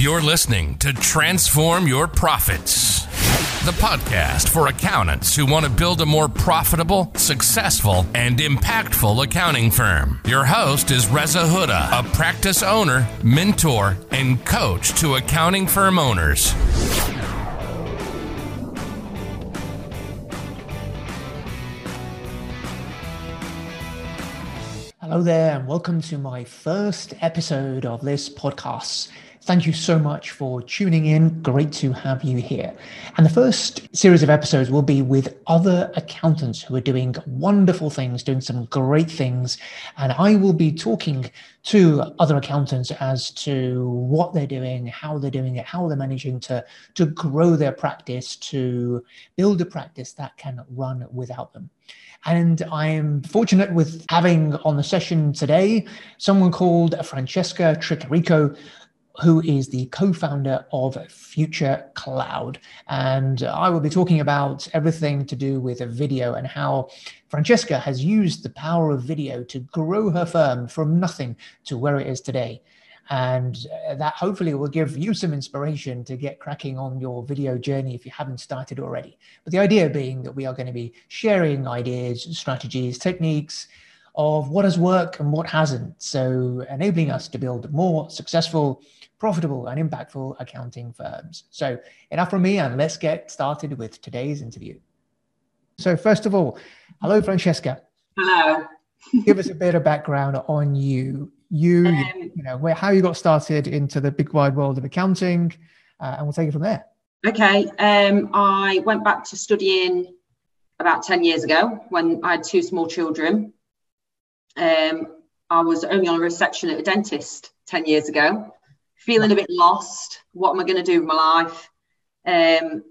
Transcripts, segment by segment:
You're listening to Transform Your Profits, the podcast for accountants who want to build a more profitable, successful, and impactful accounting firm. Your host is Reza Huda, a practice owner, mentor, and coach to accounting firm owners. Hello there, and welcome to my first episode of this podcast. Thank you so much for tuning in. Great to have you here. And the first series of episodes will be with other accountants who are doing wonderful things, doing some great things. And I will be talking to other accountants as to what they're doing, how they're doing it, how they're managing to, to grow their practice, to build a practice that can run without them. And I'm fortunate with having on the session today someone called Francesca Tricarico, who is the co-founder of Future Cloud. And I will be talking about everything to do with a video and how Francesca has used the power of video to grow her firm from nothing to where it is today and uh, that hopefully will give you some inspiration to get cracking on your video journey if you haven't started already. But the idea being that we are going to be sharing ideas, strategies, techniques of what has worked and what hasn't. So enabling us to build more successful, profitable, and impactful accounting firms. So enough from me, and let's get started with today's interview. So, first of all, hello, Francesca. Hello. Give us a bit of background on you you, um, you know, where how you got started into the big wide world of accounting, uh, and we'll take it from there. Okay, um, I went back to studying about ten years ago when I had two small children. Um, I was only on a reception at a dentist ten years ago, feeling a bit lost. What am I going to do with my life? Um,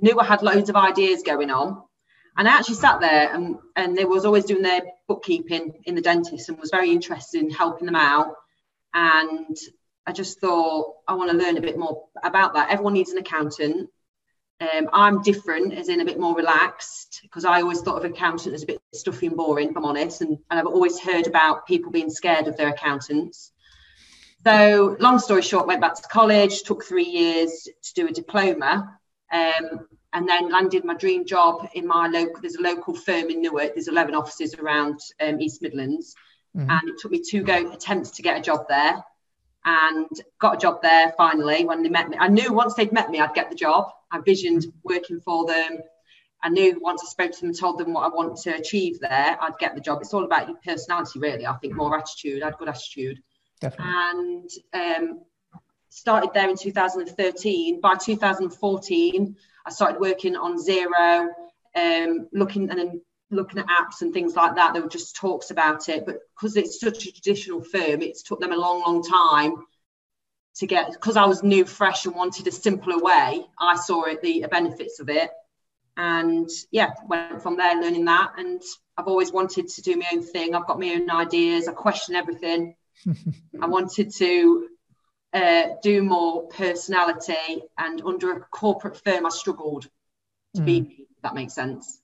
knew I had loads of ideas going on, and I actually sat there and, and they was always doing their bookkeeping in the dentist and was very interested in helping them out. And I just thought, I want to learn a bit more about that. Everyone needs an accountant. Um, I'm different, as in a bit more relaxed, because I always thought of accountant as a bit stuffy and boring, if I'm honest. And, and I've always heard about people being scared of their accountants. So, long story short, went back to college, took three years to do a diploma. Um, and then landed my dream job in my local there's a local firm in Newark there's 11 offices around um, East Midlands. Mm-hmm. and it took me two go attempts to get a job there and got a job there finally when they met me. I knew once they'd met me I'd get the job. I visioned working for them. I knew once I spoke to them and told them what I want to achieve there I'd get the job. It's all about your personality really I think more attitude I had good attitude Definitely. and um, started there in 2013 by 2014 I started working on Xero, um, looking and then looking at apps and things like that. There were just talks about it, but because it's such a traditional firm, it's took them a long, long time to get. Because I was new, fresh, and wanted a simpler way, I saw it the benefits of it, and yeah, went from there learning that. And I've always wanted to do my own thing. I've got my own ideas. I question everything. I wanted to uh, do more personality. And under a corporate firm, I struggled to mm. be me, that makes sense.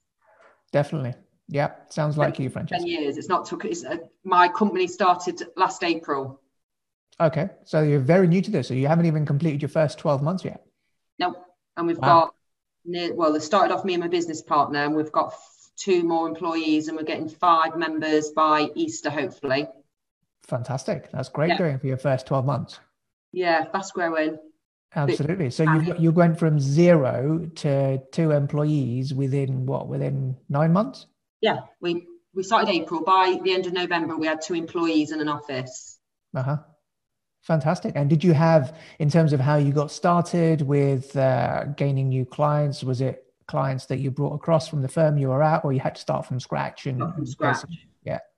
Definitely. Yeah, sounds like you, Francesca. 10 years. It's not took, it's, uh, my company started last April. Okay. So you're very new to this. So you haven't even completed your first 12 months yet. No. And we've wow. got, near, well, they started off me and my business partner, and we've got two more employees, and we're getting five members by Easter, hopefully. Fantastic. That's great yeah. going for your first 12 months. Yeah, fast growing. Absolutely. So you you went from zero to two employees within what? Within nine months? Yeah, we we started April. By the end of November, we had two employees in an office. Uh huh. Fantastic. And did you have, in terms of how you got started with uh, gaining new clients, was it clients that you brought across from the firm you were at, or you had to start from scratch? And, from scratch. Yeah.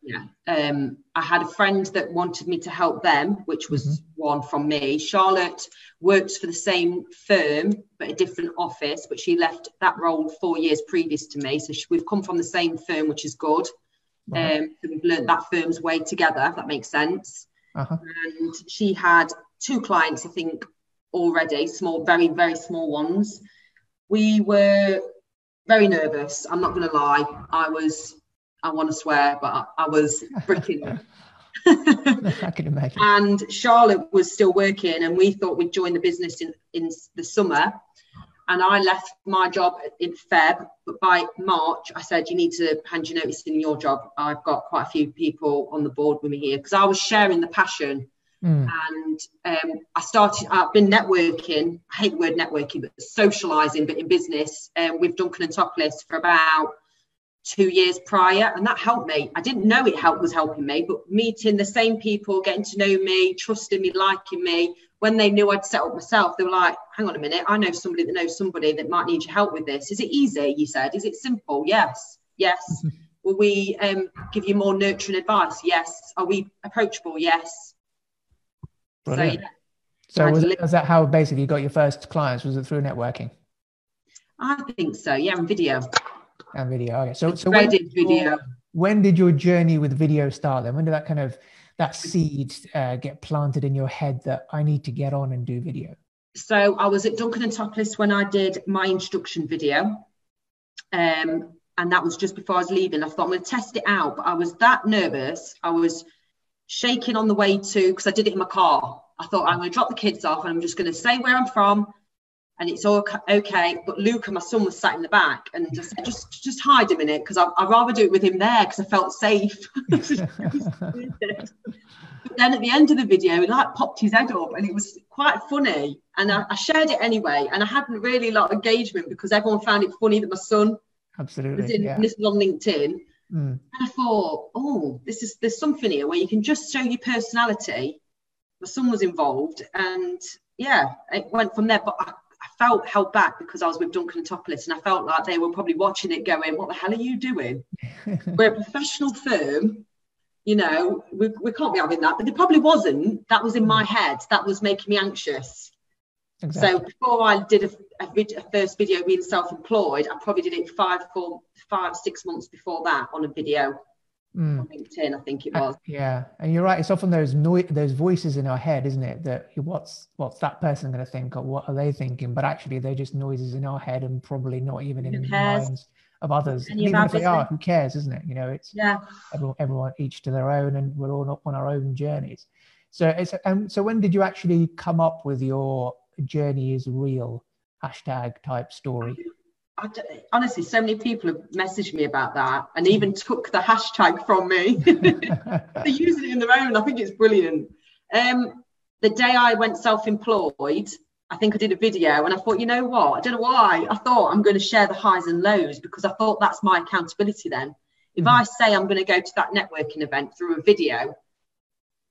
Yeah. Um, I had a friend that wanted me to help them, which was mm-hmm. one from me. Charlotte works for the same firm, but a different office, but she left that role four years previous to me. So she, we've come from the same firm, which is good. Right. Um, so we've learned that firm's way together, if that makes sense. Uh-huh. And she had two clients, I think, already, small, very, very small ones. We were very nervous. I'm not going to lie. I was I want to swear, but I, I was freaking I can imagine. And Charlotte was still working, and we thought we'd join the business in, in the summer. And I left my job in Feb, but by March, I said, You need to hand your notice in your job. I've got quite a few people on the board with me here because I was sharing the passion. Mm. And um, I started, I've been networking. I hate the word networking, but socializing, but in business um, with Duncan and Toplis for about two years prior and that helped me. I didn't know it helped was helping me but meeting the same people getting to know me trusting me liking me when they knew i'd set up myself they were like hang on a minute i know somebody that knows somebody that might need your help with this. Is it easy? you said. Is it simple? Yes yes. Will we um, give you more nurturing advice? Yes. Are we approachable? Yes. Brilliant. so, yeah. so was, was that how basically you got your first clients? Was it through networking? I think so yeah and video and video. Okay, so so when did video. when did your journey with video start? Then when did that kind of that seed uh, get planted in your head that I need to get on and do video? So I was at Duncan and Toplis when I did my introduction video. Um, and that was just before I was leaving. I thought I'm going to test it out, but I was that nervous. I was shaking on the way to because I did it in my car. I thought I'm going to drop the kids off and I'm just going to say where I'm from and it's all okay. But Luca, my son, was sat in the back, and just just just hide him in it because I'd rather do it with him there because I felt safe. but then at the end of the video, he like popped his head up, and it was quite funny. And I, I shared it anyway, and I hadn't really a lot of engagement because everyone found it funny that my son absolutely was in, yeah. on LinkedIn. Mm. And I thought, oh, this is there's something here where you can just show your personality. My son was involved, and yeah, it went from there. But I, felt held back because I was with Duncan and Toplis, and I felt like they were probably watching it going, What the hell are you doing? we're a professional firm, you know, we, we can't be having that. But it probably wasn't. That was in my mm. head. That was making me anxious. Exactly. So before I did a, a, vid, a first video being self-employed, I probably did it five, four, five, six months before that on a video mm. on LinkedIn, I think it was. Yeah, and you're right. It's often those noise, those voices in our head, isn't it? That what's what's that person going to think, or what are they thinking? But actually, they're just noises in our head, and probably not even in the minds of others. And even if they are, who cares, isn't it? You know, it's yeah, everyone, everyone each to their own, and we're all on our own journeys. So it's and so when did you actually come up with your journey is real hashtag type story? Honestly, so many people have messaged me about that and even took the hashtag from me. They're using it in their own. I think it's brilliant. Um, the day I went self-employed, I think I did a video and I thought, you know what? I don't know why. I thought I'm going to share the highs and lows because I thought that's my accountability then. If mm-hmm. I say I'm going to go to that networking event through a video,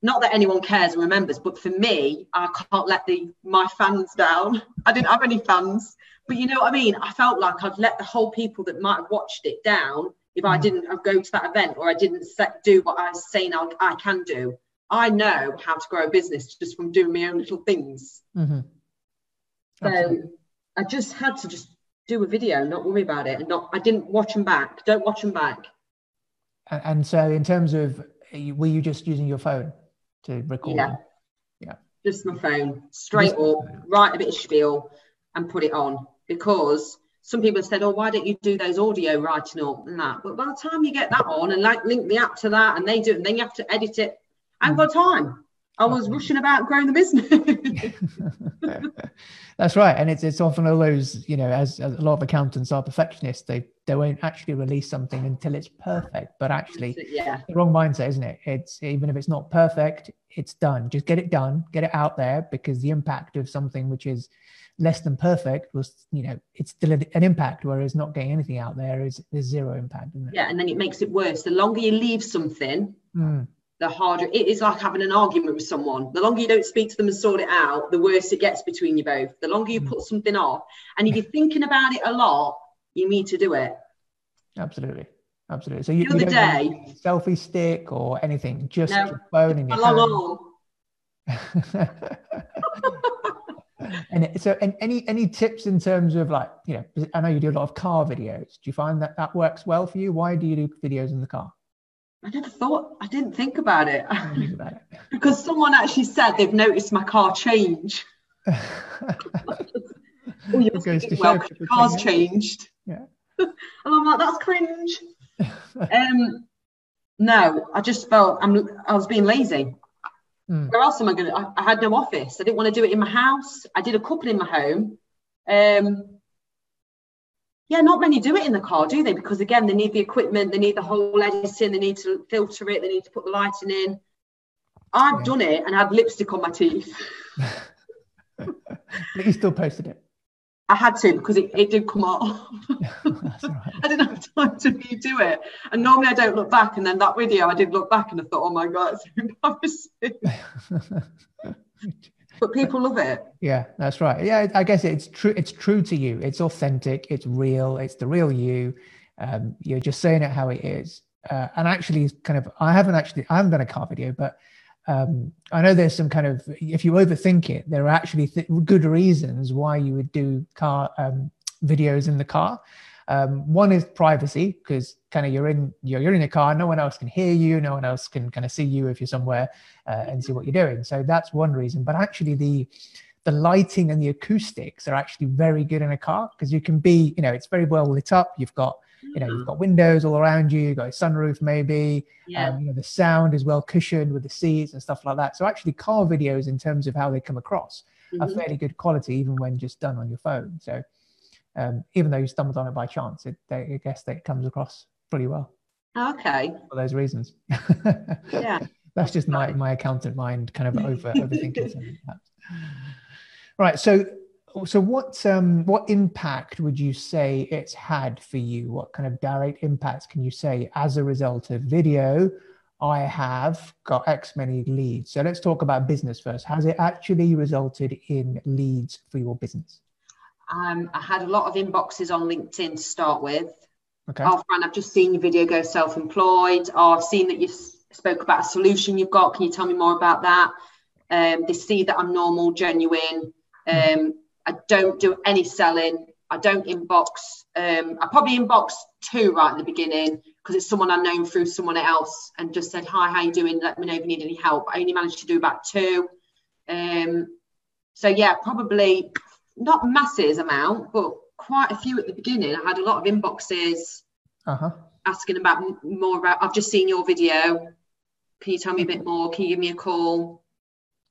not that anyone cares and remembers, but for me, I can't let the my fans down. I didn't have any fans. But you know what I mean? I felt like I'd let the whole people that might have watched it down if I mm. didn't go to that event or I didn't set, do what I was saying I, I, can do. I know how to grow a business just from doing my own little things. Mm-hmm. So I just had to just do a video, not worry about it, and not. I didn't watch them back. Don't watch them back. And so, in terms of, were you just using your phone to record? Yeah. Yeah. Just my phone, straight just up, write a bit of spiel, and put it on because some people have said, "Oh, why don't you do those audio writing up and that?" But by the time you get that on and like link the app to that, and they do it, and then you have to edit it. I have got time. I was rushing about growing the business. That's right, and it's it's often all those you know, as, as, a lot of accountants are perfectionists, they they won't actually release something until it's perfect. But actually, yeah, the wrong mindset, isn't it? It's even if it's not perfect, it's done. Just get it done, get it out there, because the impact of something which is less than perfect was you know it's still an impact whereas not getting anything out there is there's zero impact yeah and then it makes it worse the longer you leave something mm. The harder it is like having an argument with someone. The longer you don't speak to them and sort it out the worse it gets between you both. The longer you mm. put something off and if you're thinking about it a lot you need to do it. Absolutely. Absolutely. So you, the other you day selfie stick or anything just no, your phone in your hand. and so and any any tips in terms of like you know i know you do a lot of car videos. Do you find that that works well for you? Why do you do videos in the car i never thought i didn't think about it, think about it. because someone actually said they've noticed my car change oh, you well, the car's changed yeah and i'm like that's cringe um No, I just felt I'm, I was being lazy. Mm. Where else am I going to? I had no office. I didn't want to do it in my house. I did a couple in my home. Um, yeah, not many do it in the car, do they? Because again, they need the equipment, they need the whole editing, they need to filter it, they need to put the lighting in. I've Yeah. done it and had lipstick on my teeth. but you still posted it. I had to because it, it did come off. That's right. I didn't have time to redo it. And normally I don't look back. And then that video, I did look back and I thought, oh my God, it's embarrassing. But people love it. Yeah, that's right. Yeah, I guess it's true. It's true to you. It's authentic. It's real. It's the real you. Um, you're just saying it how it is. Uh, and actually, kind of, I haven't actually, I haven't done a car video, but um, I know there's some kind of, if you overthink it, there are actually th- good reasons why you would do car um, videos in the car. Um, one is privacy because kind of you're in you're, you're in a car, no one else can hear you, no one else can kind of see you if you're somewhere uh, and see what you're doing. So that's one reason. But actually, the the lighting and the acoustics are actually very good in a car because you can be, you know, it's very well lit up. You've got, you know, you've got windows all around you. You've got a sunroof maybe. Yeah. Um, you know, the sound is well cushioned with the seats and stuff like that. So actually, car videos in terms of how they come across are Mhm. fairly good quality, even when just done on your phone. So um, even though you stumbled on it by chance, it, they, I guess that it comes across pretty well Okay. for those reasons. Yeah. That's just my, my accountant mind kind of over overthinking something. that. Right. So so what um what impact would you say it's had for you? What kind of direct impacts can you say as a result of video? I have got X many leads. So let's talk about business first. Has it actually resulted in leads for your business? Um, I had a lot of inboxes on LinkedIn to start with. Okay. Oh, Fran, I've just seen your video go self employed. Oh, I've seen that you spoke about a solution you've got. Can you tell me more about that? Um, they see that I'm normal, genuine. Um, I don't do any selling. I don't inbox. Um, I probably inboxed two right at the beginning because it's someone I known through someone else and just said, Hi, how you doing? Let me know if you need any help. I only managed to do about two. Um, so, yeah, probably not masses amount, but quite a few at the beginning. I had a lot of inboxes Uh-huh. asking about more about i've just seen your video can you tell me a bit more can you give me a call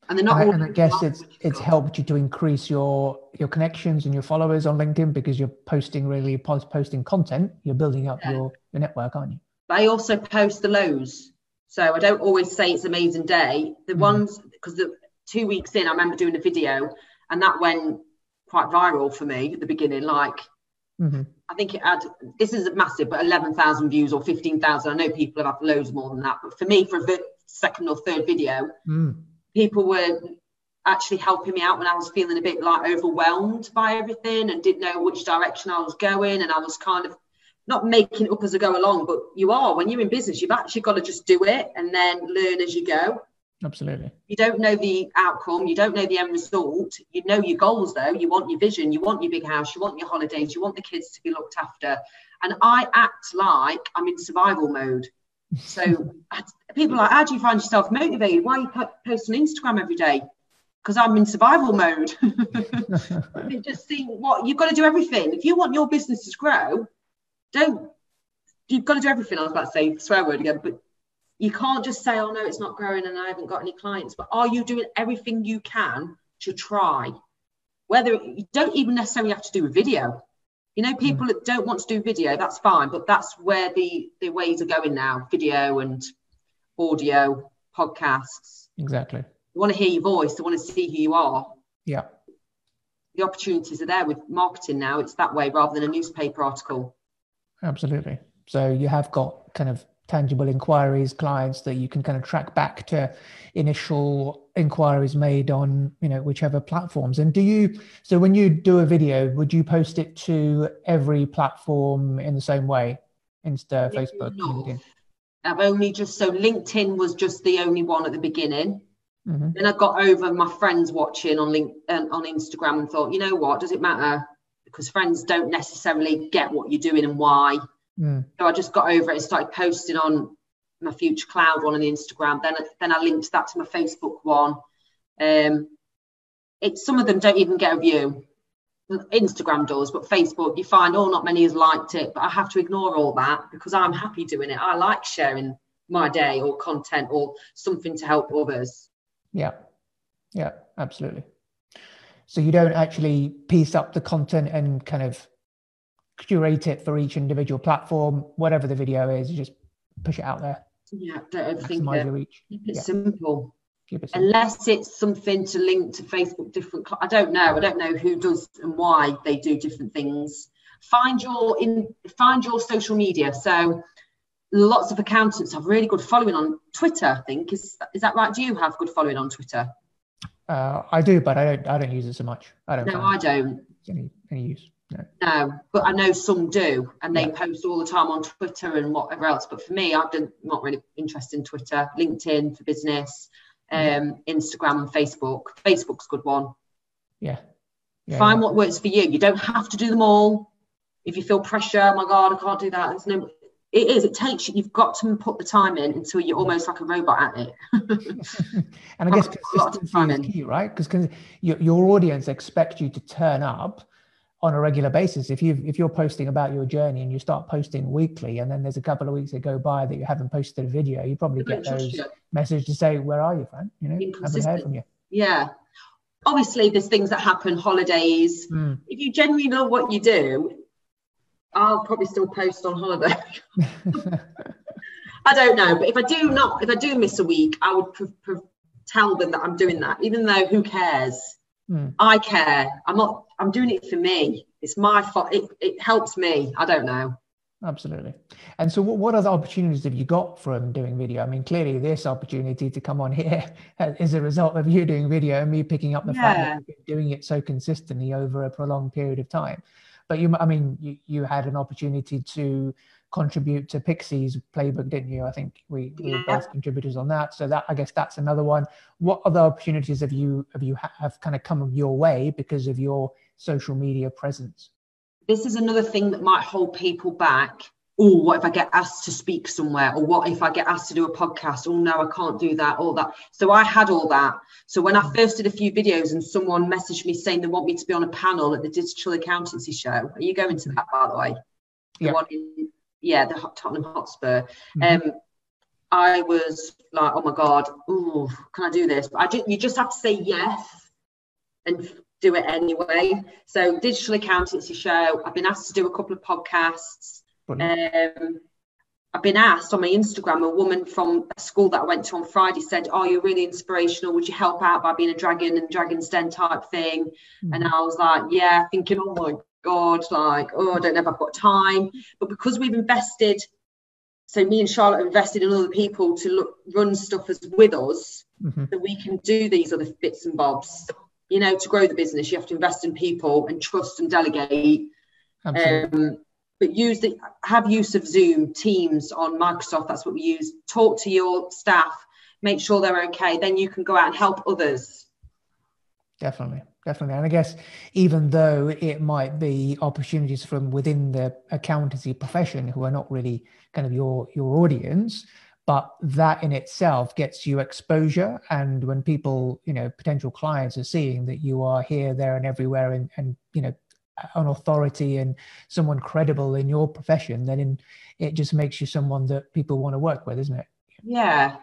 and they're not And, all and I guess it's it's helped you to increase your your connections and your followers on LinkedIn because you're posting really post posting content. You're building up Yeah. your, your network, aren't you? but i also post the lows so i don't always say it's amazing day the Mhm. ones because the two weeks in i remember doing a video and that went quite viral for me at the beginning like hmm I think it had this isn't massive, but eleven thousand views or fifteen thousand. I know people have had loads more than that, but for me, for a vi- second or third video, Mm. people were actually helping me out when I was feeling a bit like overwhelmed by everything and didn't know which direction I was going. And I was kind of not making it up as I go along, but you are when you're in business, you've actually got to just do it and then learn as you go. Absolutely. You don't know the outcome, you don't know the end result. You know your goals though. You want your vision, you want your big house, you want your holidays, you want the kids to be looked after. And I act like I'm in survival mode. So people are like, how do you find yourself motivated? Why are you po- posting on Instagram every day? Because I'm in survival mode. Just see what you've got to do everything. If you want your business to grow, don't you've got to do everything. I was about to say swear word again, but you can't just say, oh no, it's not growing and I haven't got any clients. But are you doing everything you can to try? Whether you don't even necessarily have to do a video. You know, people that don't want to do video, that's fine, but that's where the the ways are going now: video and audio, podcasts. exactly. They want to hear your voice. They want to see who you are. Yeah. The opportunities are there with marketing now. It's that way rather than a newspaper article. Absolutely. So you have got kind of tangible inquiries, clients that you can kind of track back to initial inquiries made on, you know, whichever platforms. And do you, so when you do a video, would you post it to every platform in the same way? Insta, Facebook, No. LinkedIn? I've only just so LinkedIn was just the only one at the beginning. Mhm. Then I got over my friends watching on link um, on Instagram and thought, you know what, does it matter? Because friends don't necessarily get what you're doing and why. Mm. So I just got over it and started posting on my future cloud one on the Instagram. Then then I linked that to my Facebook one. Um, it some of them don't even get a view. Instagram does, but Facebook you find oh not many has liked it. But I have to ignore all that because I'm happy doing it. I like sharing my day or content or something to help others. Yeah, yeah, absolutely. So you don't actually piece up the content and kind of curate it for each individual platform, whatever the video is, you just push it out there. Yeah, don't overthink it. Your reach. Keep it Yeah. simple. Keep it simple. Unless it's something to link to Facebook different. I don't know. I don't know who does and why they do different things. Find your in. Find your social media. So lots of accountants have really good following on Twitter. I think is is that right? Do you have good following on Twitter? Uh, I do, but I don't. I don't use it so much. I don't. No, I don't. any any use. No. No, but I know some do, and they Yeah. post all the time on Twitter and whatever else. But for me, I've done not really interested in Twitter, LinkedIn for business, um, Instagram and Facebook. Facebook's a good one. Yeah. Yeah. Find what works for you. You don't have to do them all. If you feel pressure, oh my god, I can't do that. There's no. It is. It takes you. You've got to put the time in until you're almost like a robot at it. and I guess I've got a lot of consistency is key, right? Because your, your audience expect you to turn up on a regular basis. If you if you're posting about your journey and you start posting weekly, and then there's a couple of weeks that go by that you haven't posted a video, you probably get those you. messages to say, "Where are you, Fran? You know, haven't heard from you." Yeah. Obviously, there's things that happen, holidays. Mm. If you genuinely love what you do, I'll probably still post on holiday. I don't know, but if I do not, if I do miss a week, I would pr- pr- tell them that I'm doing that, even though who cares? Mm. I care. I'm not. I'm doing it for me. It's my fault. It, it helps me. I don't know. Absolutely. And so, what, what other opportunities have you got from doing video? I mean, clearly, this opportunity to come on here is a result of you doing video and me picking up the fact Yeah. that you've been doing it so consistently over a prolonged period of time. But you, I mean, you, you had an opportunity to contribute to Pixie's playbook, didn't you? I think we, we were both contributors on that. So that I guess that's another one. What other opportunities have you have you ha- have kind of come your way because of your social media presence? this is another thing that might hold people back. Oh, what if I get asked to speak somewhere? Or what if I get asked to do a podcast? Oh, no, I can't do that, all that. So I had all that. So when I first did a few videos and someone messaged me saying they want me to be on a panel at the Digital Accountancy Show, are you going to that, by the way? The Yeah. one in, yeah, the Tottenham Hotspur. Mhm. Um, I was like, oh my God, ooh, can I do this? But I ju- you just have to say yes and do it anyway. So, digital accountancy show. I've been asked to do a couple of podcasts. Um, I've been asked on my Instagram. A woman from a school that I went to on Friday said, "Oh, you're really inspirational. Would you help out by being a dragon and dragon's den type thing?" And I was like, "Yeah," thinking, "Oh my god, like, oh, I don't know if I've got time." But because we've invested, so me and Charlotte invested in other people to look, run stuff as with us, Mhm. that we can do these other bits and bobs. You know, to grow the business, you have to invest in people and trust and delegate. Absolutely. Um, but use the have use of Zoom, Teams on Microsoft. That's what we use. Talk to your staff, make sure they're okay. Then you can go out and help others. Definitely, definitely. And I guess even though it might be opportunities from within the accountancy profession who are not really kind of your your audience, but that in itself gets you exposure. And when people, you know, potential clients are seeing that you are here, there, and everywhere, and and you know, an authority and someone credible in your profession, then in, it just makes you someone that people want to work with, isn't it? Yeah.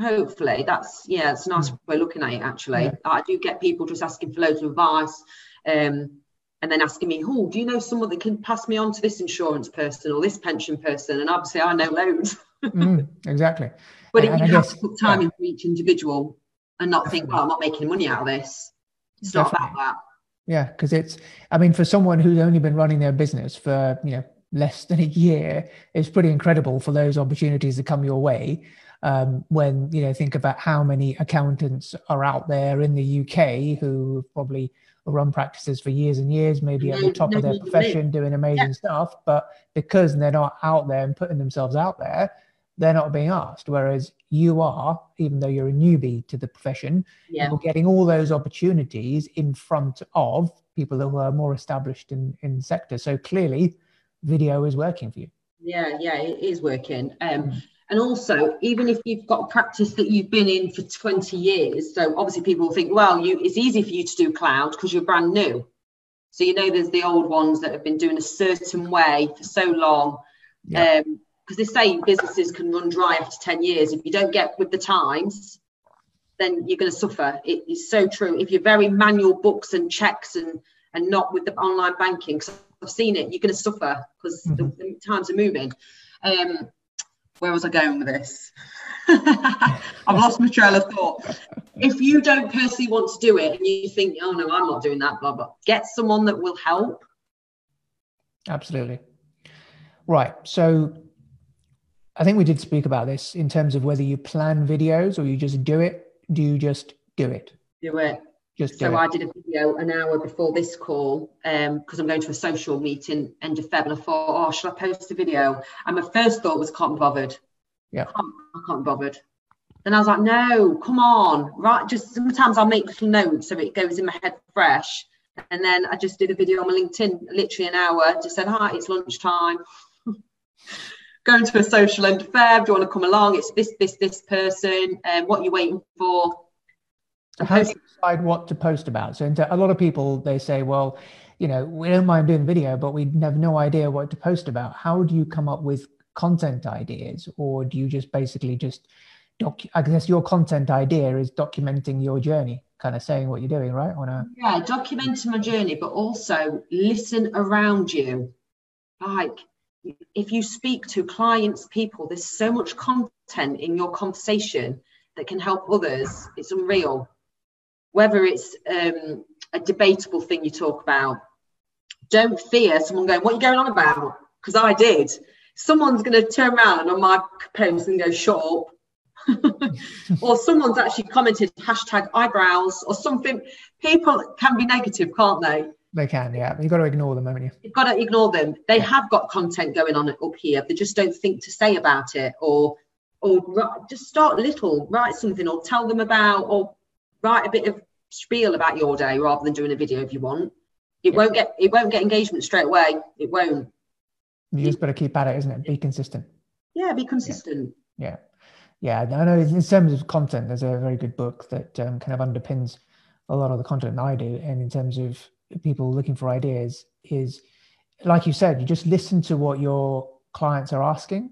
Hopefully that's yeah, it's a nice way of looking at it actually. Yeah. I do get people just asking for loads of advice. Um and then asking me, oh, do you know someone that can pass me on to this insurance person or this pension person? And obviously I know loads. Mm, exactly. But And you I have guess- to put time yeah. into each individual and not think, well, I'm not making money out of this. It's not about that. Yeah, because it's, I mean, for someone who's only been running their business for, you know, less than a year, it's pretty incredible for those opportunities to come your way. Um, when, you know, think about how many accountants are out there in the UK who probably run practices for years and years, maybe at the No- top of their nobody profession, doing amazing stuff. But because they're not out there and putting themselves out there, they're not being asked. Whereas you are, even though you're a newbie to the profession, Yeah. you're getting all those opportunities in front of people who are more established in in the sector. So clearly, video is working for you. Yeah, yeah, it is working. Um, Mm. And also, even if you've got a practice that you've been in for 20 years, so obviously people will think, well, you it's easy for you to do cloud because you're brand new. So you know there's the old ones that have been doing a certain way for so long. Yeah. Um, because they say businesses can run dry after 10 years. If you don't get with the times, then you're going to suffer. It is so true. If you're very manual books and checks and and not with the online banking, because I've seen it, you're going to suffer because mm-hmm. the, the, times are moving. Um, where was I going with this? I've lost my trail of thought. If you don't personally want to do it and you think, oh no, I'm not doing that, blah blah, get someone that will help. Absolutely. Right. So I think we did speak about this in terms of whether you plan videos or you just do it. Do you just do it? Do it. Just so I did a video an hour before this call because um, I'm going to a social meeting end of February. and I thought, oh, should I post a video? And my first thought was, can't be bothered. Yeah, I can't, I can't be bothered. Then I was like, no, come on, right? Just sometimes I'll make little notes so it goes in my head fresh. And then I just did a video on my LinkedIn, literally an hour, just said, hi, it's lunchtime. going to a social end of Feb. Do you want to come along? It's this, this, this person. And um, what are you waiting for? How do you decide what to post about? So a lot of people they say, well, you know, we don't mind doing video, but we have no idea what to post about. How do you come up with content ideas, or do you just basically just doc? I guess your content idea is documenting your journey, kind of saying what you're doing, right? On a yeah, documenting my journey, but also listen around you. Like if you speak to clients, people, there's so much content in your conversation that can help others. It's unreal whether it's um, a debatable thing you talk about, don't fear someone going, What are you going on about? Because I did. Someone's going to turn around on my post and go, Shut up. or someone's actually commented hashtag eyebrows or something. People can be negative, can't they? They can, yeah. You've got to ignore them, haven't you? You've got to ignore them. They yeah. have got content going on up here. They just don't think to say about it or or just start little, write something or tell them about or write a bit of spiel about your day rather than doing a video if you want. It yeah. won't get it won't get engagement straight away. It won't. You just better keep at it, isn't it? Be consistent. Yeah, be consistent. Yeah. Yeah, yeah I know in terms of content, there's a very good book that um, kind of underpins a lot of the content I do. And in terms of people looking for ideas, is like you said, you just listen to what your clients are asking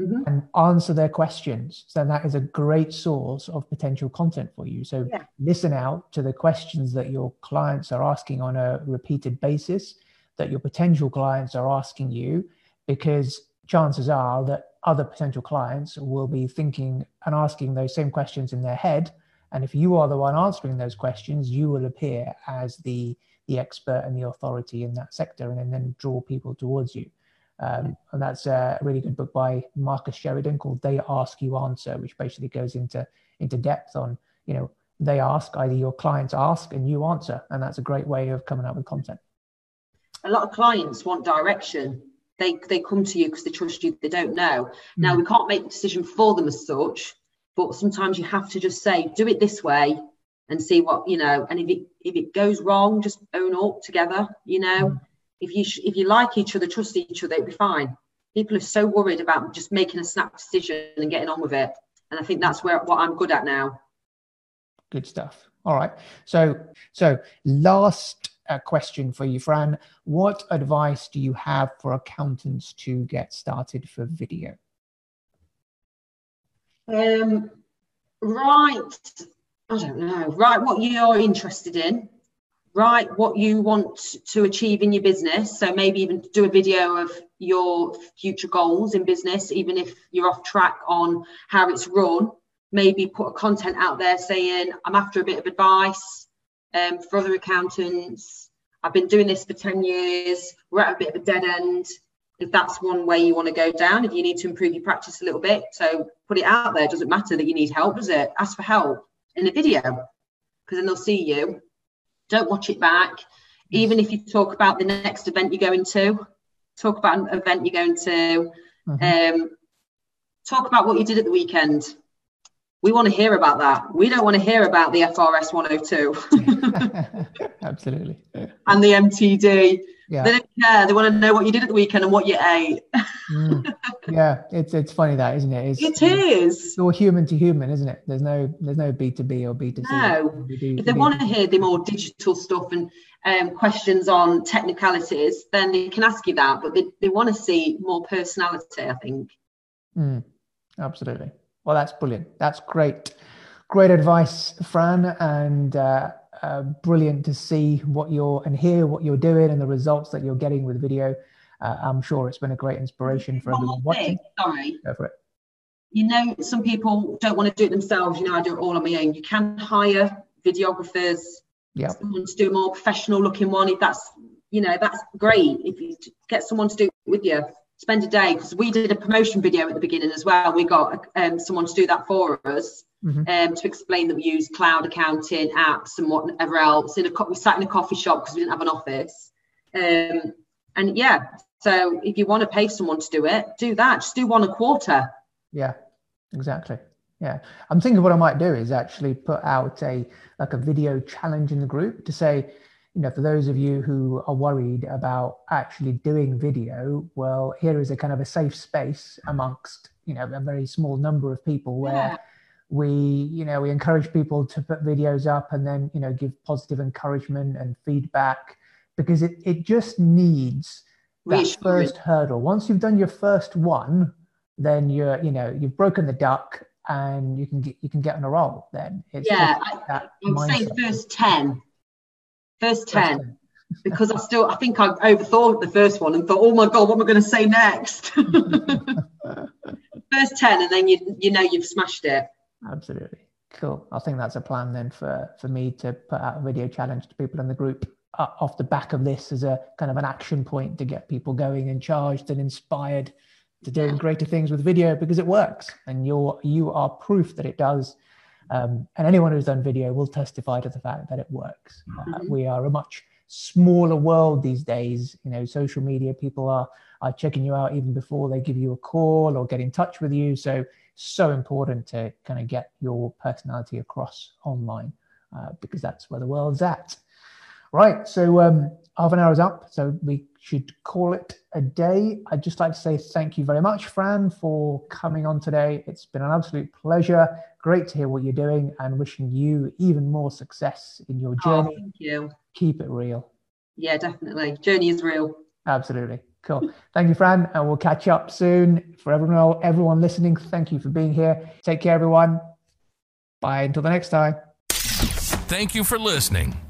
mm-hmm. and answer their questions. So that is a great source of potential content for you. So yeah. listen out to the questions that your clients are asking on a repeated basis, that your potential clients are asking you, because chances are that other potential clients will be thinking and asking those same questions in their head. And if you are the one answering those questions, you will appear as the the expert and the authority in that sector and then draw people towards you. Um, and that's a really good book by Marcus Sheridan called They Ask You Answer, which basically goes into into depth on, you know, they ask, either your clients ask and you answer. And that's a great way of coming up with content. A lot of clients want direction. They, they come to you because they trust you, they don't know. Mm. Now, we can't make the decision for them as such, but sometimes you have to just say, do it this way and see what, you know, and if it, if it goes wrong, just own up together, you know. Mm if you if you like each other, trust each other, it'll be fine. People are so worried about just making a snap decision and getting on with it, and I think that's where what I'm good at now. Good stuff. All right. So so last uh, question for you, Fran. What advice do you have for accountants to get started for video? Um, right. I don't know. Right, what you're interested in write what you want to achieve in your business. So maybe even do a video of your future goals in business, even if you're off track on how it's run. Maybe put a content out there saying, I'm after a bit of advice um, for other accountants. I've been doing this for 10 years. We're at a bit of a dead end. If that's one way you want to go down, if you need to improve your practice a little bit, so put it out there. It doesn't matter that you need help, does it? Ask for help in the video because then they'll see you don't watch it back. Even if you talk about the next event you're going to, talk about an event you're going to, mm-hmm. um, talk about what you did at the weekend. We want to hear about that. We don't want to hear about the FRS 102. Absolutely. and the MTD. Yeah. They don't care. They want to know what you did at the weekend and what you ate. mm. Yeah, it's it's funny that, isn't it? It's, it is. It's all human to human, isn't it? There's no there's no B to B or B to C. No. if they want to hear the more digital stuff and um, questions on technicalities, then they can ask you that. But they, they want to see more personality, I think. Mm, absolutely. Well, that's brilliant. That's great. Great advice, Fran, and uh, uh, brilliant to see what you're and hear what you're doing and the results that you're getting with video. Uh, I'm sure it's been a great inspiration for everyone watching. Sorry. Go for it. You know, some people don't want to do it themselves. You know, I do it all on my own. You can hire videographers, yeah, someone to do a more professional looking one. If that's, you know, that's great. If you get someone to do it with you, spend a day because we did a promotion video at the beginning as well. We got um, someone to do that for us mm-hmm. um, to explain that we use cloud accounting apps and whatever else. In a co- we sat in a coffee shop because we didn't have an office. Um, and yeah, so if you want to pay someone to do it, do that. Just do one a quarter. Yeah, exactly. Yeah, I'm thinking what I might do is actually put out a like a video challenge in the group to say, you know, for those of you who are worried about actually doing video, well, here is a kind of a safe space amongst you know a very small number of people where. Yeah. we you know we encourage people to put videos up and then you know give positive encouragement and feedback because it, it just needs that first hurdle. Once you've done your first one then you're you know you've broken the duck and you can get you can get on a roll then. It's yeah I, i'm saying first 10 first 10, first 10. because i still i think i overthought the first one and thought oh my god what am i going to say next first 10 and then you you know you've smashed it Absolutely. Cool. I think that's a plan then for, for me to put out a video challenge to people in the group uh, off the back of this as a kind of an action point to get people going and charged and inspired to doing greater things with video because it works and you're you are proof that it does um, and anyone who's done video will testify to the fact that it works uh, mm-hmm. uh, we are a much smaller world these days you know social media people are are checking you out even before they give you a call or get in touch with you so so important to kind of get your personality across online uh, because that's where the world's at. Right, so um, half an hour is up, so we should call it a day. I'd just like to say thank you very much, Fran, for coming on today. It's been an absolute pleasure. Great to hear what you're doing and wishing you even more success in your oh, journey. Oh, thank you. Keep it real. Yeah, definitely. Journey is real. Absolutely. Cool. Thank you, Fran, and we'll catch up soon. For everyone, everyone listening, thank you for being here. Take care, everyone. Bye until the next time. Thank you for listening.